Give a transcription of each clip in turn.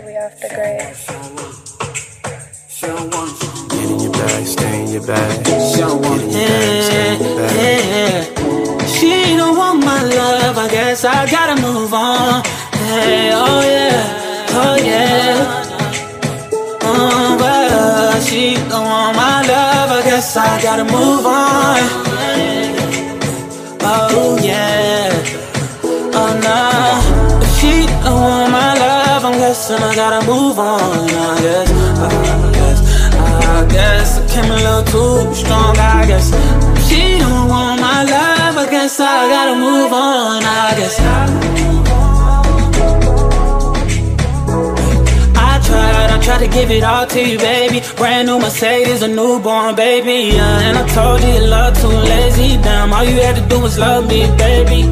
We off the grade. Get in your bag, stay in your bag. Get in your bag, stay in your bag. Yeah, she don't want my love. I guess I gotta move on. Hey, oh yeah, oh yeah. Uh, oh, but she don't want my love. I guess I gotta move on. Oh yeah, guessing I gotta move on. I guess, I guess, I guess I came a little too strong. I guess she don't want my love. I guess I gotta move on. I guess. I tried to give it all to you, baby. Brand new Mercedes, a newborn baby. Yeah, and I told you love too lazy. Damn, all you had to do was love me, baby.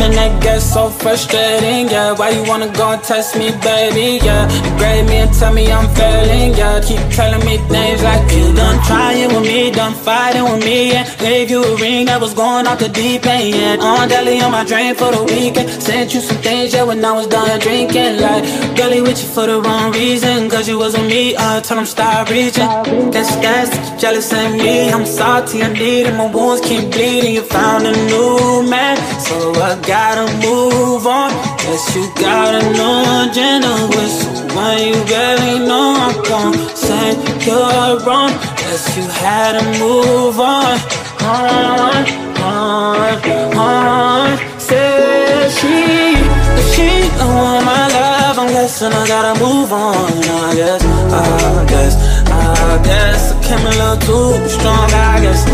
And that gets so frustrating, yeah. Why you wanna go and test me, baby? Yeah, you grade me and tell me I'm failing, yeah. Keep telling me things like you done trying with me, done fighting with me, and gave you a ring that was going off the deep end. Yeah. On deli on my drain for the weekend. Sent you some things, yeah, when I was done drinking. Like, girlie with you for the wrong reason, cause you was with me, uh, tell them stop reaching. Guess that's jealous of me. I'm salty, I need it, my wounds keep bleeding. You found a new man, so I gotta move on. Guess you got a new agenda with someone you barely know. I'm gonna say you're wrong. Guess you had to move on. On, on, on. I'm I gotta move on. I guess, I guess, I guess I came a little too strong. I guess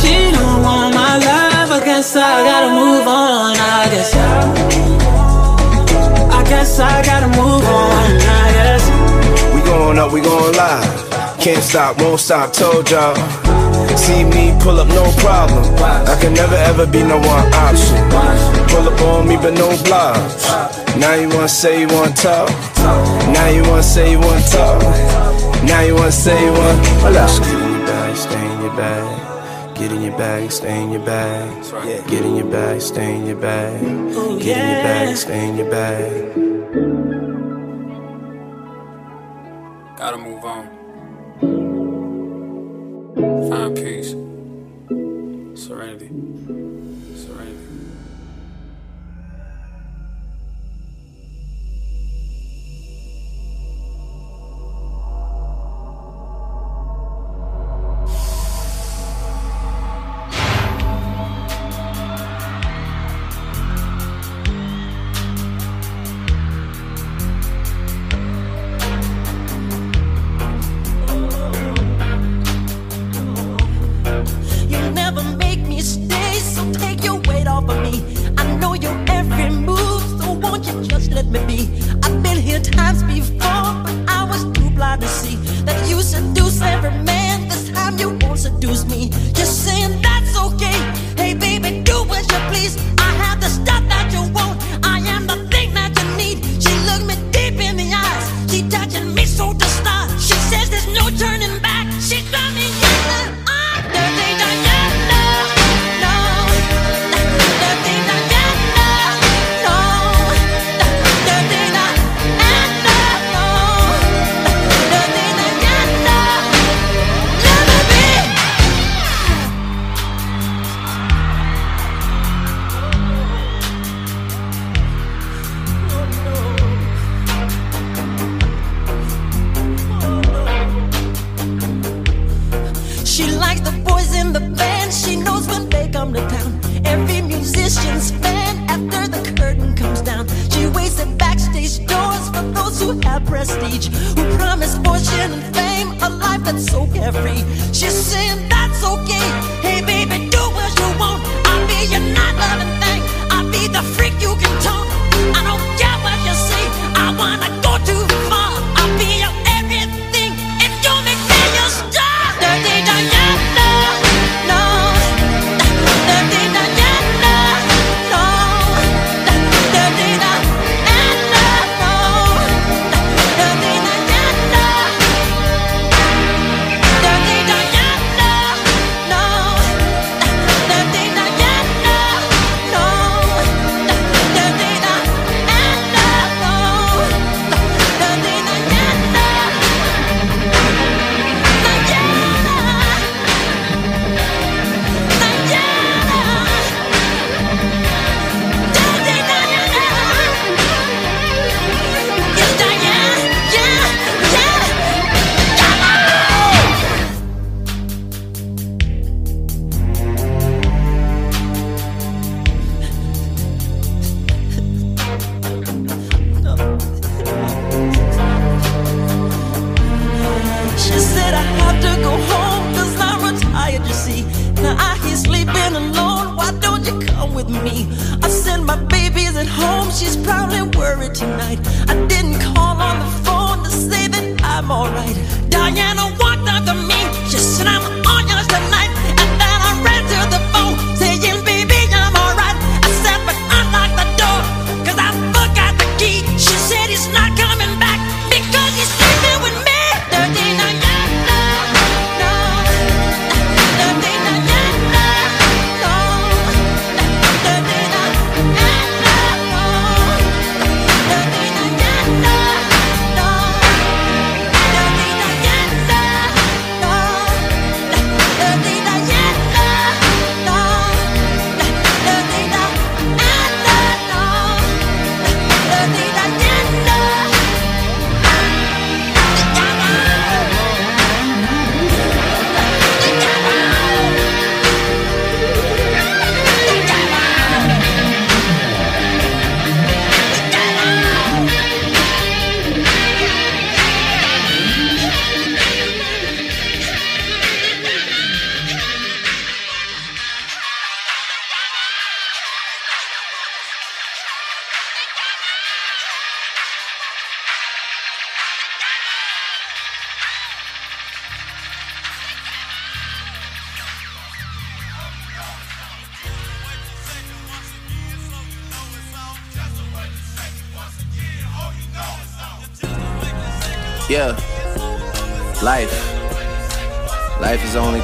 she don't want my love, I guess I gotta move on. I guess, I guess I gotta move on. I guess. We going up, we going live. Can't stop, won't stop, told y'all. See me pull up, no problem. I can never ever be no one option. Pull up on me, but no blocks. Now you wanna say you wanna talk. Now you wanna say you wanna talk. Now you wanna say you wanna. Hold up. Get in your bag, stay in your bag. Get in your bag, stay in your bag. Get in your bag, stay in your bag. Get in your oh, bag, stay in your bag. Gotta move on. Find peace.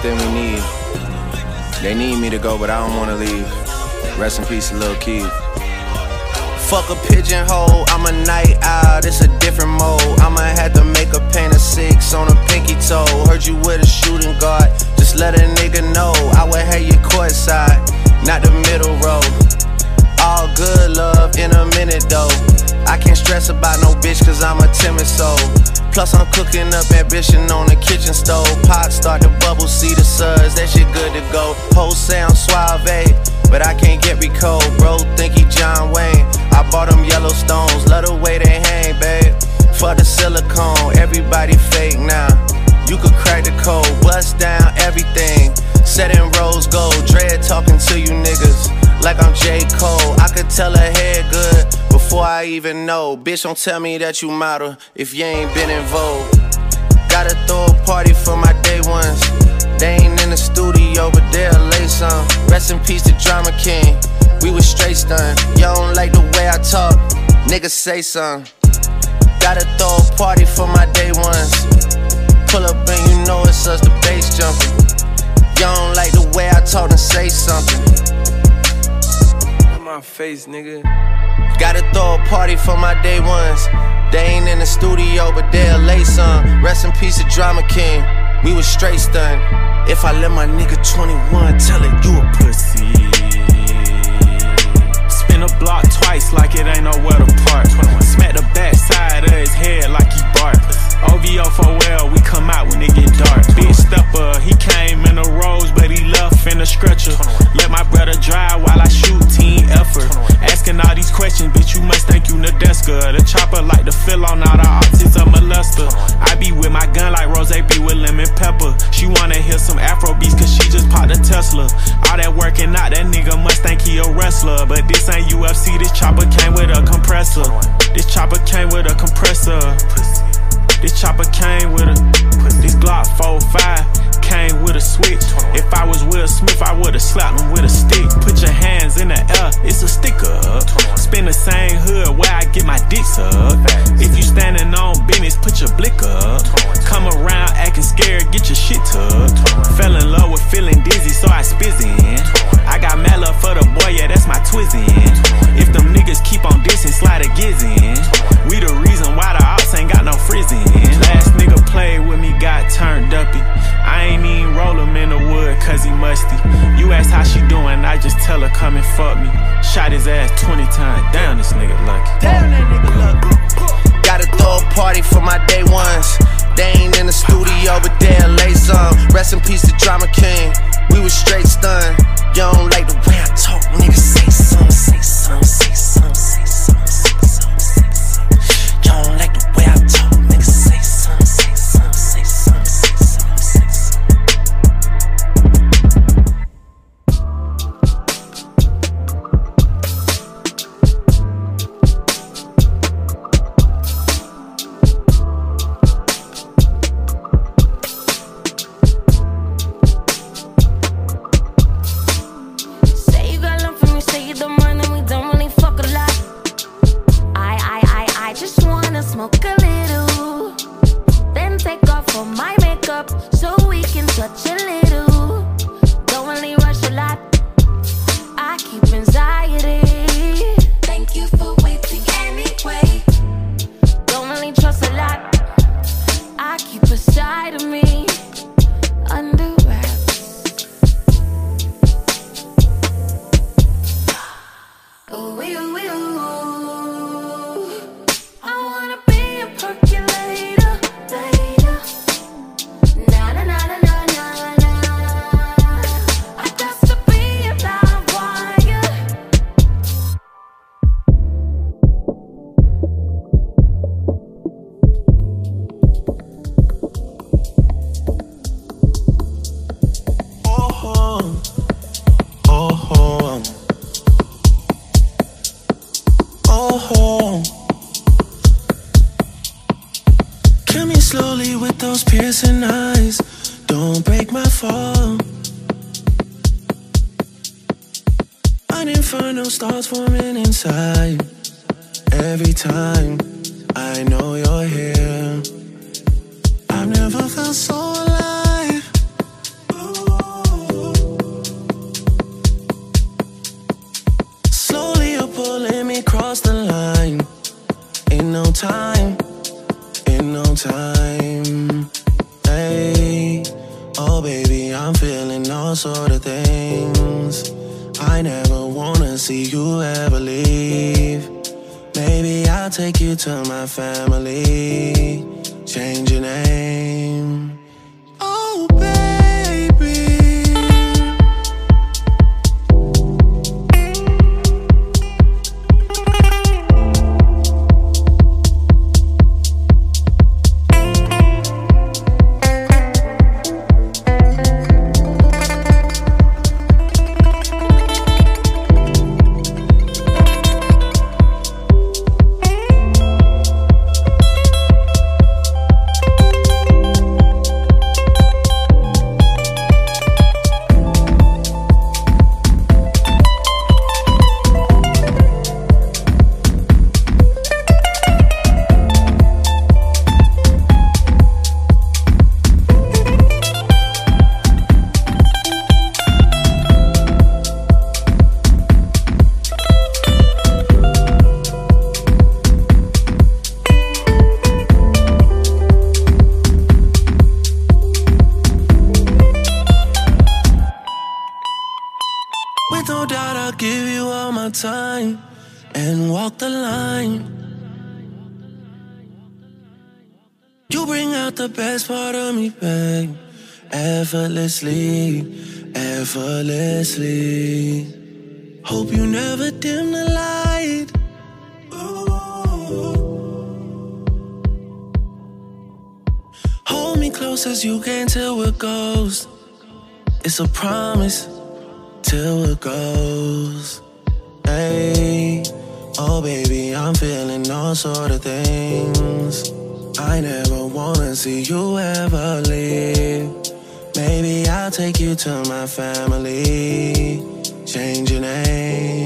We need. They need me to go, but I don't wanna leave. Rest in peace, Lil Keith. Fuck a pigeonhole, I'm a night owl, it's a different mode. I'ma have to make a paint of six on a pinky toe. Heard you with a shooting guard, just let a nigga know. I would have you courtside, not the middle row. All good love in a cause I'm a timid soul. Plus I'm cooking up ambition on the kitchen stove. Pot start to bubble, see the suds, that shit good to go. Whole sound suave, but I can't get recode. Bro, think he John Wayne. I bought them Yellowstones, love the way they hang, babe. For the silicone, everybody fake now. You could crack the code, bust down everything. Set in rose gold, dread talking to you niggas like I'm J. Cole. I could tell her head good before I even know. Bitch, don't tell me that you model if you ain't been in vogue. Gotta throw a party for my day ones. They ain't in the studio, but they'll lay some. Rest in peace to Drama King. We was straight stunned. Y'all don't like the way I talk, Niggas say something. Gotta throw a party for my day ones. Pull up and you know it's us, the bass jumping. Y'all don't like the way I talk and say something. My face, nigga. Gotta throw a party for my day ones. They ain't in the studio, but they'll lay some. Rest in peace to Drama King. We was straight stunned. If I let my nigga 21 tell it, you a pussy. Spin a block twice like it ain't nowhere to park. Smack the back ones. They ain't in the studio, but they'll lay some. Rest in peace to Drama King. We was straight stunned. You don't like the way I talk, nigga. Say something, say something, say something, say something, say something. You don't like the way I talk, Starts forming inside every time. Effortlessly, effortlessly. Hope you never dim the light. Hold me close as you can till it goes. It's a promise till it goes. Hey, oh baby, I'm feeling all sort of things. I never wanna see you ever leave. Maybe I'll take you to my family. Change your name.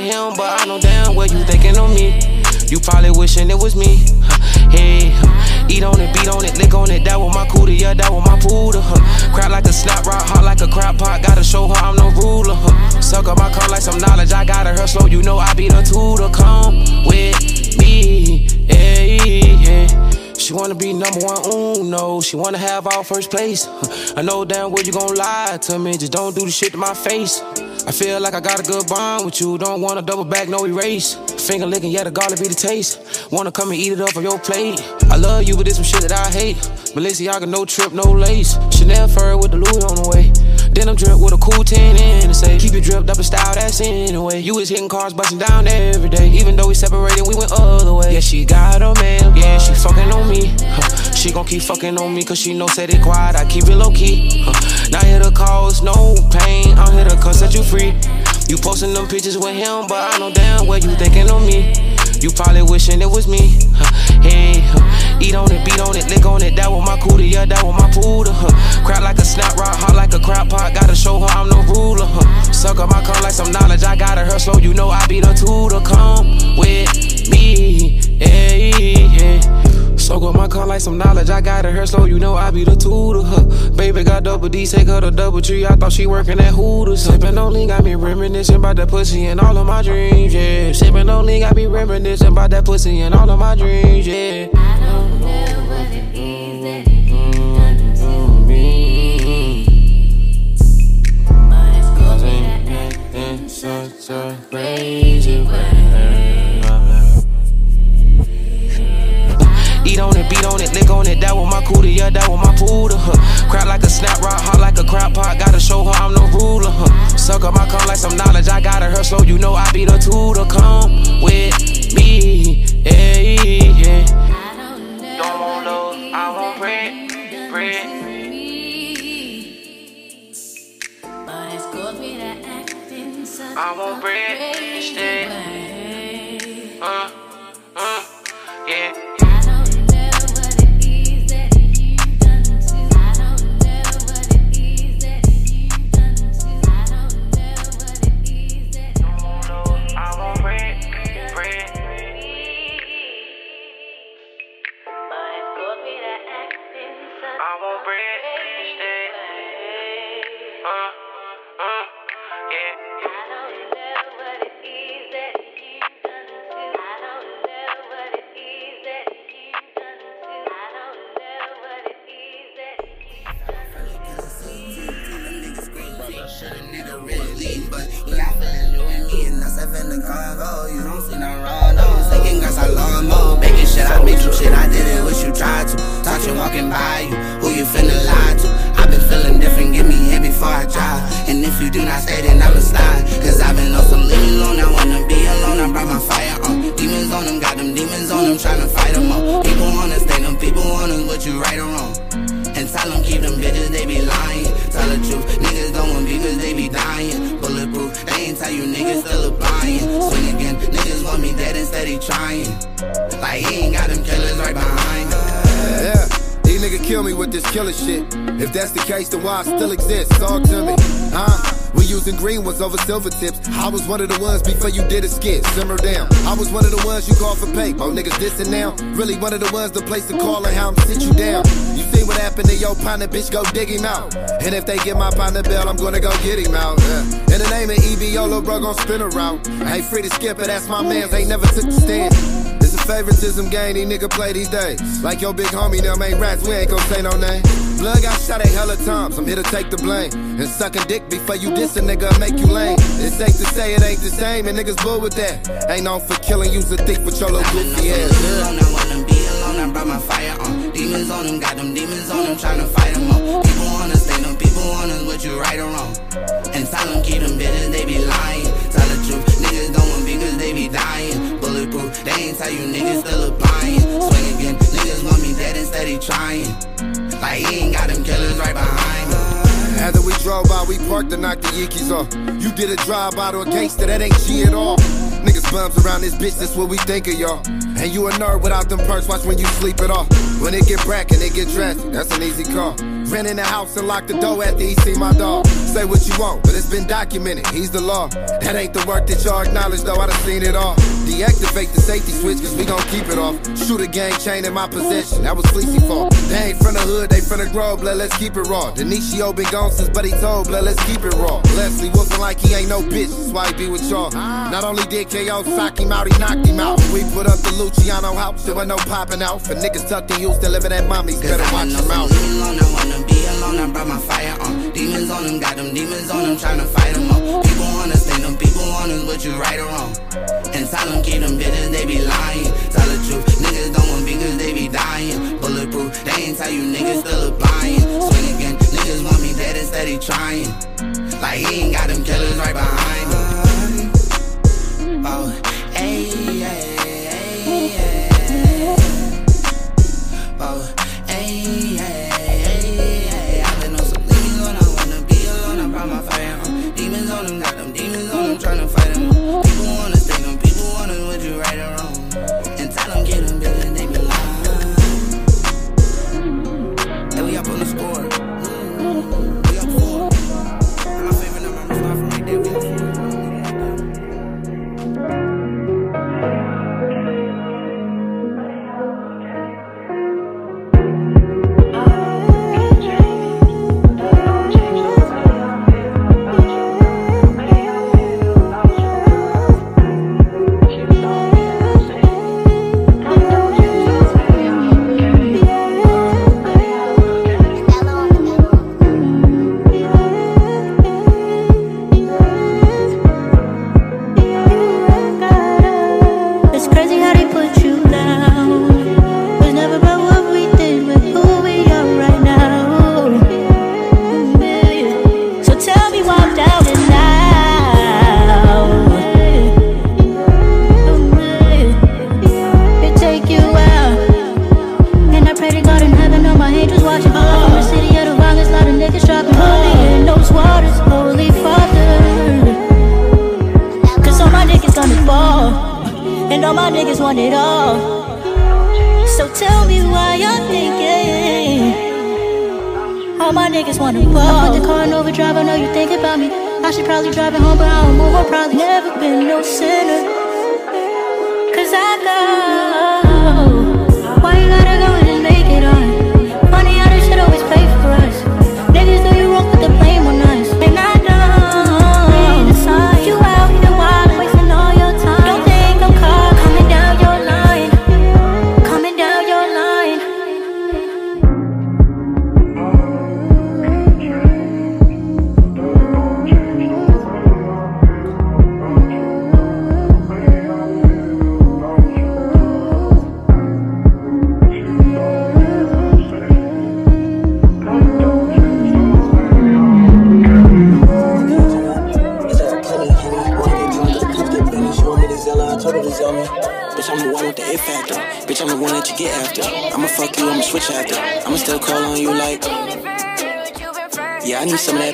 With him, but I know damn well you thinking on me. You probably wishing it was me. Hey, eat on it, beat on it, lick on it. That was my cootie, yeah, that was my poodle. Huh. Crack like a snap rock, hot like a crap pot. Gotta show her I'm no ruler. Huh. Suck up my cum like some knowledge. I got her slow, you know I be the tutor. Come with me. Hey, yeah. She wanna be number one, ooh no. She wanna have all first place. I know damn well you gon' lie to me. Just don't do the shit to my face. I feel like I got a good bond with you. Don't wanna double back, no erase. Finger licking, yeah, the garlic be the taste. Wanna come and eat it up on your plate. I love you, but there's some shit that I hate. Balenciaga, no trip, no lace. Chanel fur with the Louis on the way. Denim drip with a cool 10 in the say. Keep it dripped up in style, that's anyway. You was hitting cars, busting down every day. Even though we separated, we went other way. Yeah, she got a man, yeah, she fucking on me. Huh. She gon' keep fucking on me cause she know said it quiet, I keep it low key. Huh. Not here to cause no pain, I'm here to cuss set you free. You posting them pictures with him, but I know damn well you thinking on me. You probably wishing it was me. Huh. Eat on it, beat on it, lick on it. That was my cootie, yeah, that was my poodle. Huh. Crack like a snap rock, hot like a crap pot. Gotta show her I'm no ruler. Huh. Suck up my cum like some knowledge. I got to her slow, you know I be the tutor. Come with me. Hey, hey. Soak up my car like some knowledge. I got her slow, you know I be the tutor. Huh. Baby got double D, take her to double tree. I thought she working at Hooters. Sippin' on lean got me reminiscing about that pussy and all of my dreams, yeah. Sippin' on lean got me reminiscing about that pussy and all of my dreams, yeah. It, beat on it, lick on it. That was my cootie, yeah, that was my poodle. Huh. Crack like a snap rock, hot like a crap pot. Gotta show her I'm no ruler. Huh. Suck up my cum like some knowledge. I got her slow, you know I be the tutor. Come with me, yeah, yeah. I don't want love, I want bread, bread. to me. But it's caused me to act in I want bread instead. in the Congo. You don't see no wrong, no. Second guess I love more. Baking shit, I made some shit. I did it, wish you tried to. Touching walking by you. Who you finna lie to? i been feeling different. Give me hit before I try. And if you do not stay, then I'ma slide. Cause I've been on some living alone. I wanna be alone. I brought my fire on. Demons on them, got them demons on them. Tryna fight them all. People wanna stay them. People wanna what you right or wrong. And tell them keep them bitches, they be lying. Tell the truth. Niggas don't want because they be dying. Bullet they ain't tell you niggas still applying. Swing again, niggas want me dead instead he trying. Like he ain't got them killers right behind him. Yeah. These niggas kill me with this killer shit. If that's the case, then why I still exist? Talk to me. Huh? We using green ones over silver tips. I was one of the ones before you did a skit. Simmer down. I was one of the ones you called for pay. Oh, niggas dissing now. Really one of the ones the place to call and how I'm sit you down. See what happened to your partner, bitch? Go dig him out. And if they get my partner bill, I'm gonna go get him out. Yeah. In the name of EVO, little bro gon' spin around. I ain't free to skip it, that's my man's. Ain't never took the stand. It's a favoritism game, these nigga play these days. Like your big homie, them ain't rats, we ain't gon' say no name. Blood got shot a hella times, I'm here to take the blame. And sucking dick before you diss a nigga make you lame. It's safe to say it ain't the same, and niggas bull with that. Ain't known for killing, use a thief with your little goofy ass. I brought my fire on. Demons on them, got them demons on them, tryna fight them all. Uh. People wanna stay, them people us, what you right or wrong. And tell them keep them bitches, they be lying. Tell the truth, niggas don't want because they be dying. Bulletproof, they ain't tell you niggas still applying. Swing again, niggas want me dead instead he trying. Like he ain't got them killers right behind him. After we drove by, we parked to knock the Yeekies off. You did a drive by to a gangster, that ain't G at all. Niggas bums around this bitch, that's what we think of y'all. And you a nerd without them perks, watch when you sleep it off. When it get brack and it get dressed, that's an easy call. Ran in the house and locked the door after he see my dog. Say what you want, but it's been documented, he's the law. That ain't the work that y'all acknowledge, though, I done seen it all. Deactivate the safety switch, cause we gon' keep it off. Shoot a gang chain in my possession, that was Fleecy fault. They ain't from the hood, they from the grove, blood, let's keep it raw. Denicio been gone since, he told, blood, let's keep it raw. Leslie Wolfin like he ain't no bitch, that's why he be with y'all. Not only did KO sock him out, he knocked him out. We put up the Luciano house, there was no popping out. For niggas tucked in Houston, living at mommy's, better watch know him some alone, I be alone, I brought my fire on. Demons on them, got them demons on them, tryna fight them all. People wanna stay, them people want us, but you right or wrong. And tell them keep them bitches, they be lying. Tell the truth, niggas don't want because they be dying. Bulletproof, they ain't tell you niggas still applying. Swing again, niggas want me dead instead of trying. Like he ain't got them killers right behind him. Oh, hey,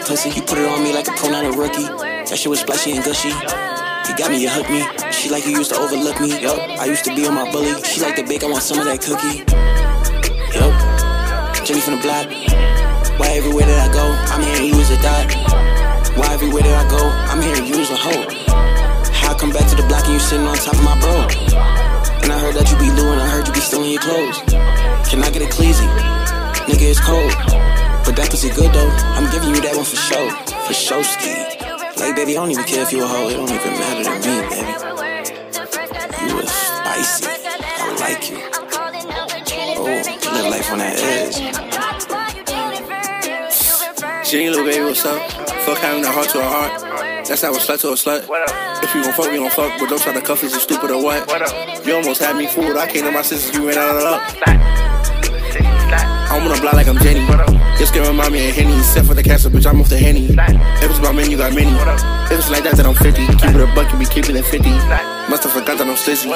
pussy. Put it on me like a pro, not a rookie. That shit was splashy and gushy. You got me, you hooked me. She like you used to overlook me. Yup, I used to be on my bully. She like the bake, I want some of that cookie. Yup, Jimmy from the block. Why everywhere that I go, I'm hearing you as a dot. Why everywhere that I go, I'm hearing you as a hoe. How I come back to the block and you sitting on top of my bro? And I heard that you be lewin', I heard you be stealing your clothes. Can I get a cleasy? Nigga, it's cold. That pussy good though. I'm giving you that one for show. For show ski. Like, baby, I don't even care if you a hoe. It don't even matter to me, baby. You was spicy. I like you. Oh, live life on that edge. Jenny, little baby, what's up? Fuck having a heart to a heart. That's how a slut to a slut. If you gon' fuck, we gon' fuck, but don't try to cuff us, you stupid or what? You almost had me fooled. I came to my senses, you ran out of luck. I'm on the block like I'm Jenny. This girl remind me of Henny. Except for the castle, bitch, I'm off the Henny. If it's about men, you got many. If it's like that, then I'm 50. Keep it a buck, you be keeping it 50. Must have forgot that I'm slizzy.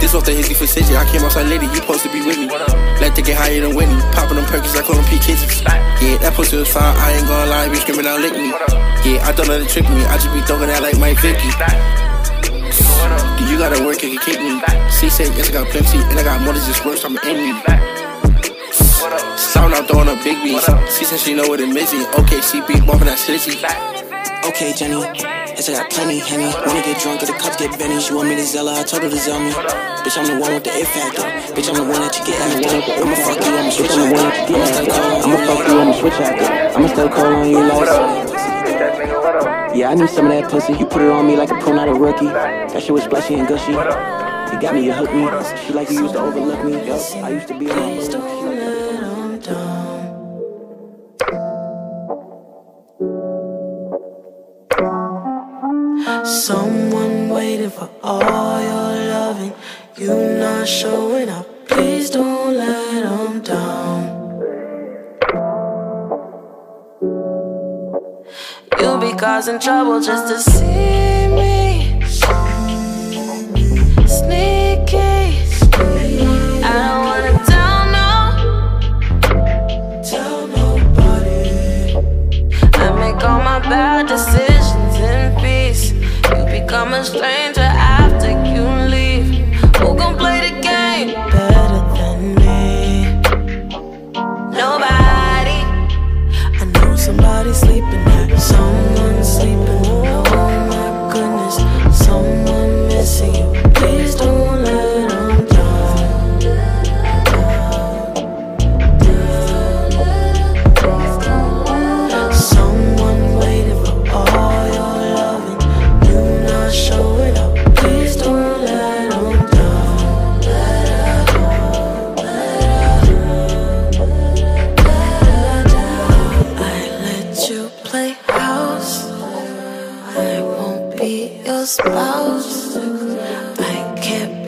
This off the hizzy for City. I came outside lady, you supposed to be with me. Let to get higher than Whitney. Popping them perkins, I call them P kisses. Yeah, that pussy was fine. I ain't gonna lie, be screaming out, lick me. Yeah, I don't let it trick me. I just be throwing that like Mike Vicky. You gotta work, it can kick me. C said, yes, I got plenty, and I got more than just works, I'm an enemy. Sound out throwing up big beats. She said she know what it missing. Okay, she be bumping that slizzy. Okay, Jenny. Yes, I got plenty, Henny. Wanna get drunk, get the cups get Benny. She want me to Zella, I told her to Zell me. Bitch, I'm the one with the it factor. Bitch, I'm the one that you get after. I'ma fuck you, I'ma switch after. I'ma still fuck you, I'ma switch after. I'ma still call on you like. Yeah, I need some of that pussy. You put it on me like a pro, not a rookie. That shit was splashy and gushy. You got me, you hooked me. She like you used to overlook me. Yup, I used to be on my Someone waiting for all your loving. You not showing up. Please don't let them down. You'll be causing trouble just to see me. Become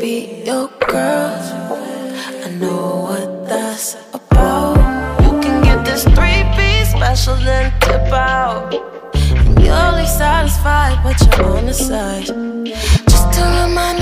be your girl. I know what that's about. You can get this three piece special, then tip out. And you're only satisfied, but you're on the side. Just a reminder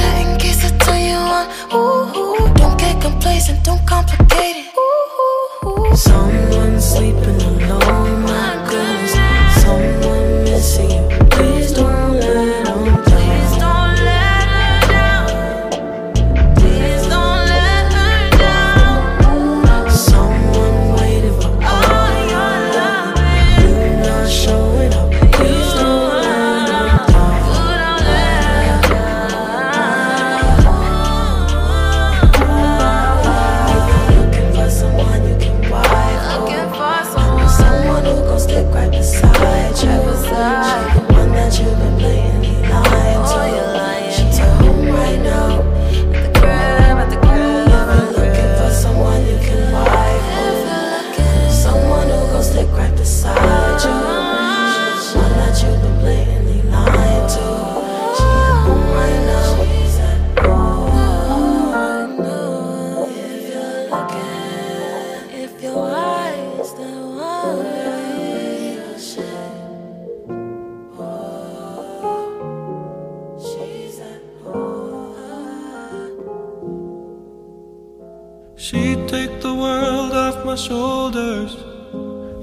shoulders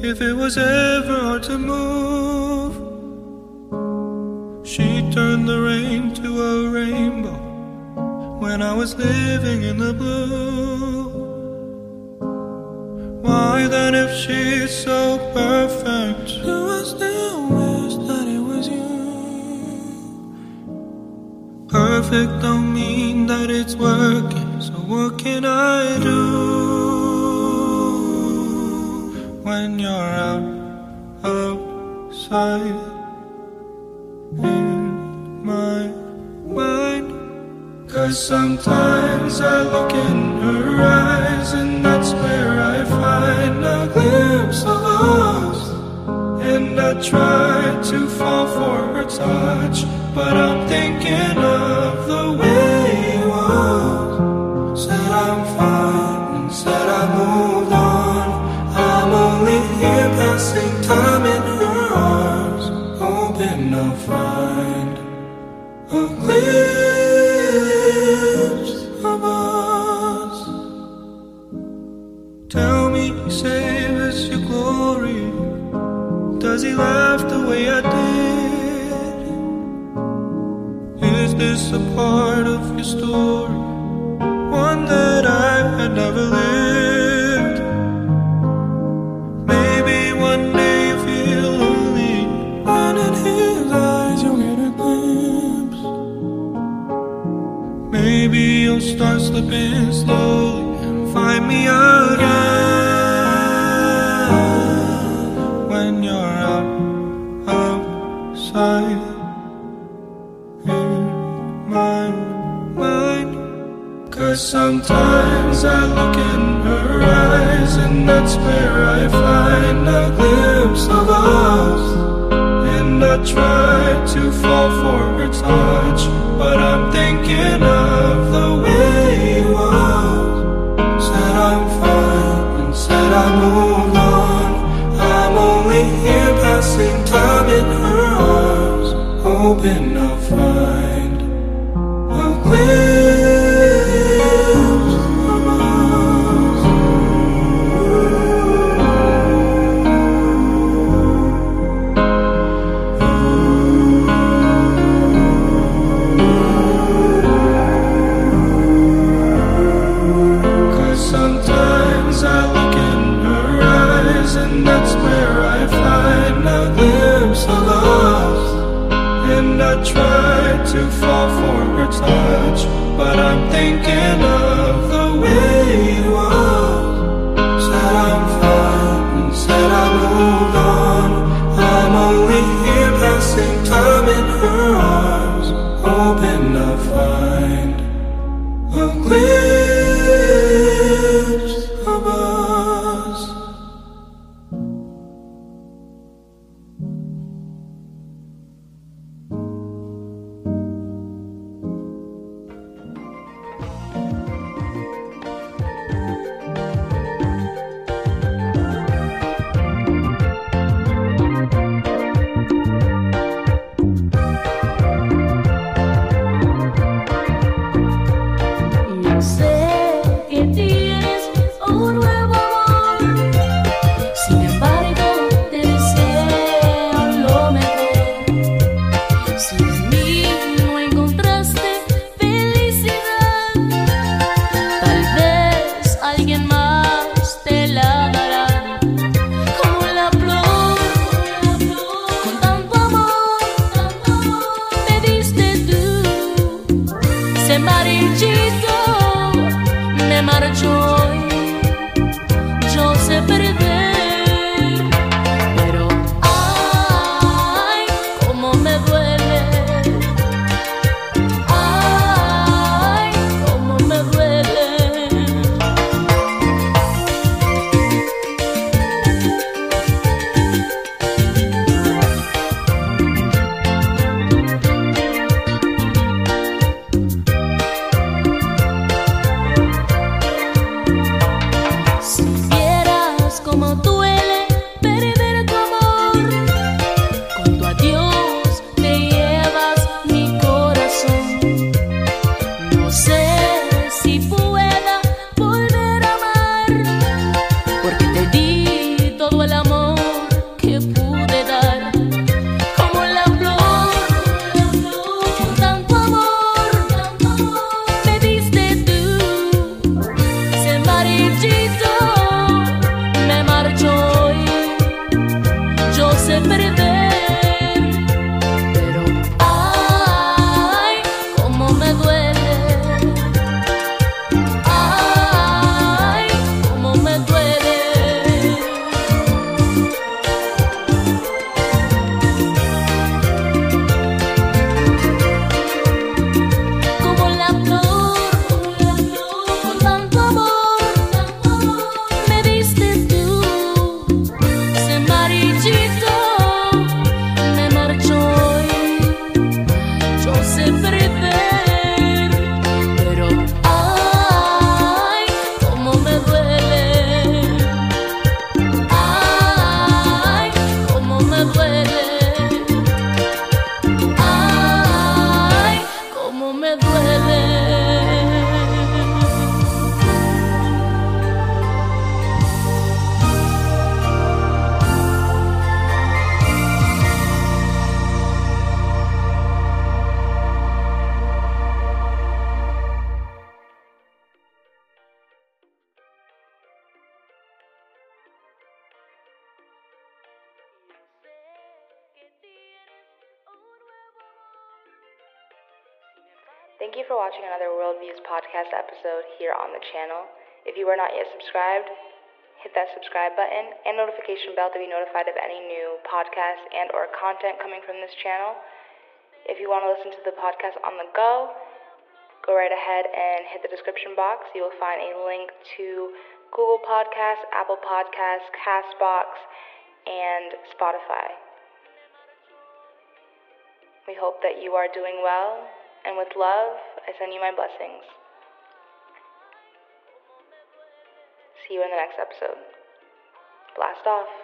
if it was ever hard to move. She turned the rain to a rainbow when I was living in the blue. Why then, if she's so perfect, do I still wish that it was you? Perfect don't mean that it's working, so what can I do when you're out outside in my mind? Cause sometimes I look in her eyes, and that's where I find a glimpse of us. And I try to fall for her touch, but I'm thinking of the way you was. Said I'm fine, and said I hoping hoping I'll find watching another Worldviews podcast episode here on the channel. If you are not yet subscribed, hit that subscribe button and notification bell to be notified of any new podcasts and or content coming from this channel. If you want to listen to the podcast on the go, go right ahead and hit the description box. You will find a link to Google Podcasts, Apple Podcasts, Castbox, and Spotify. We hope that you are doing well, and with love, I send you my blessings. See you in the next episode. Blast off.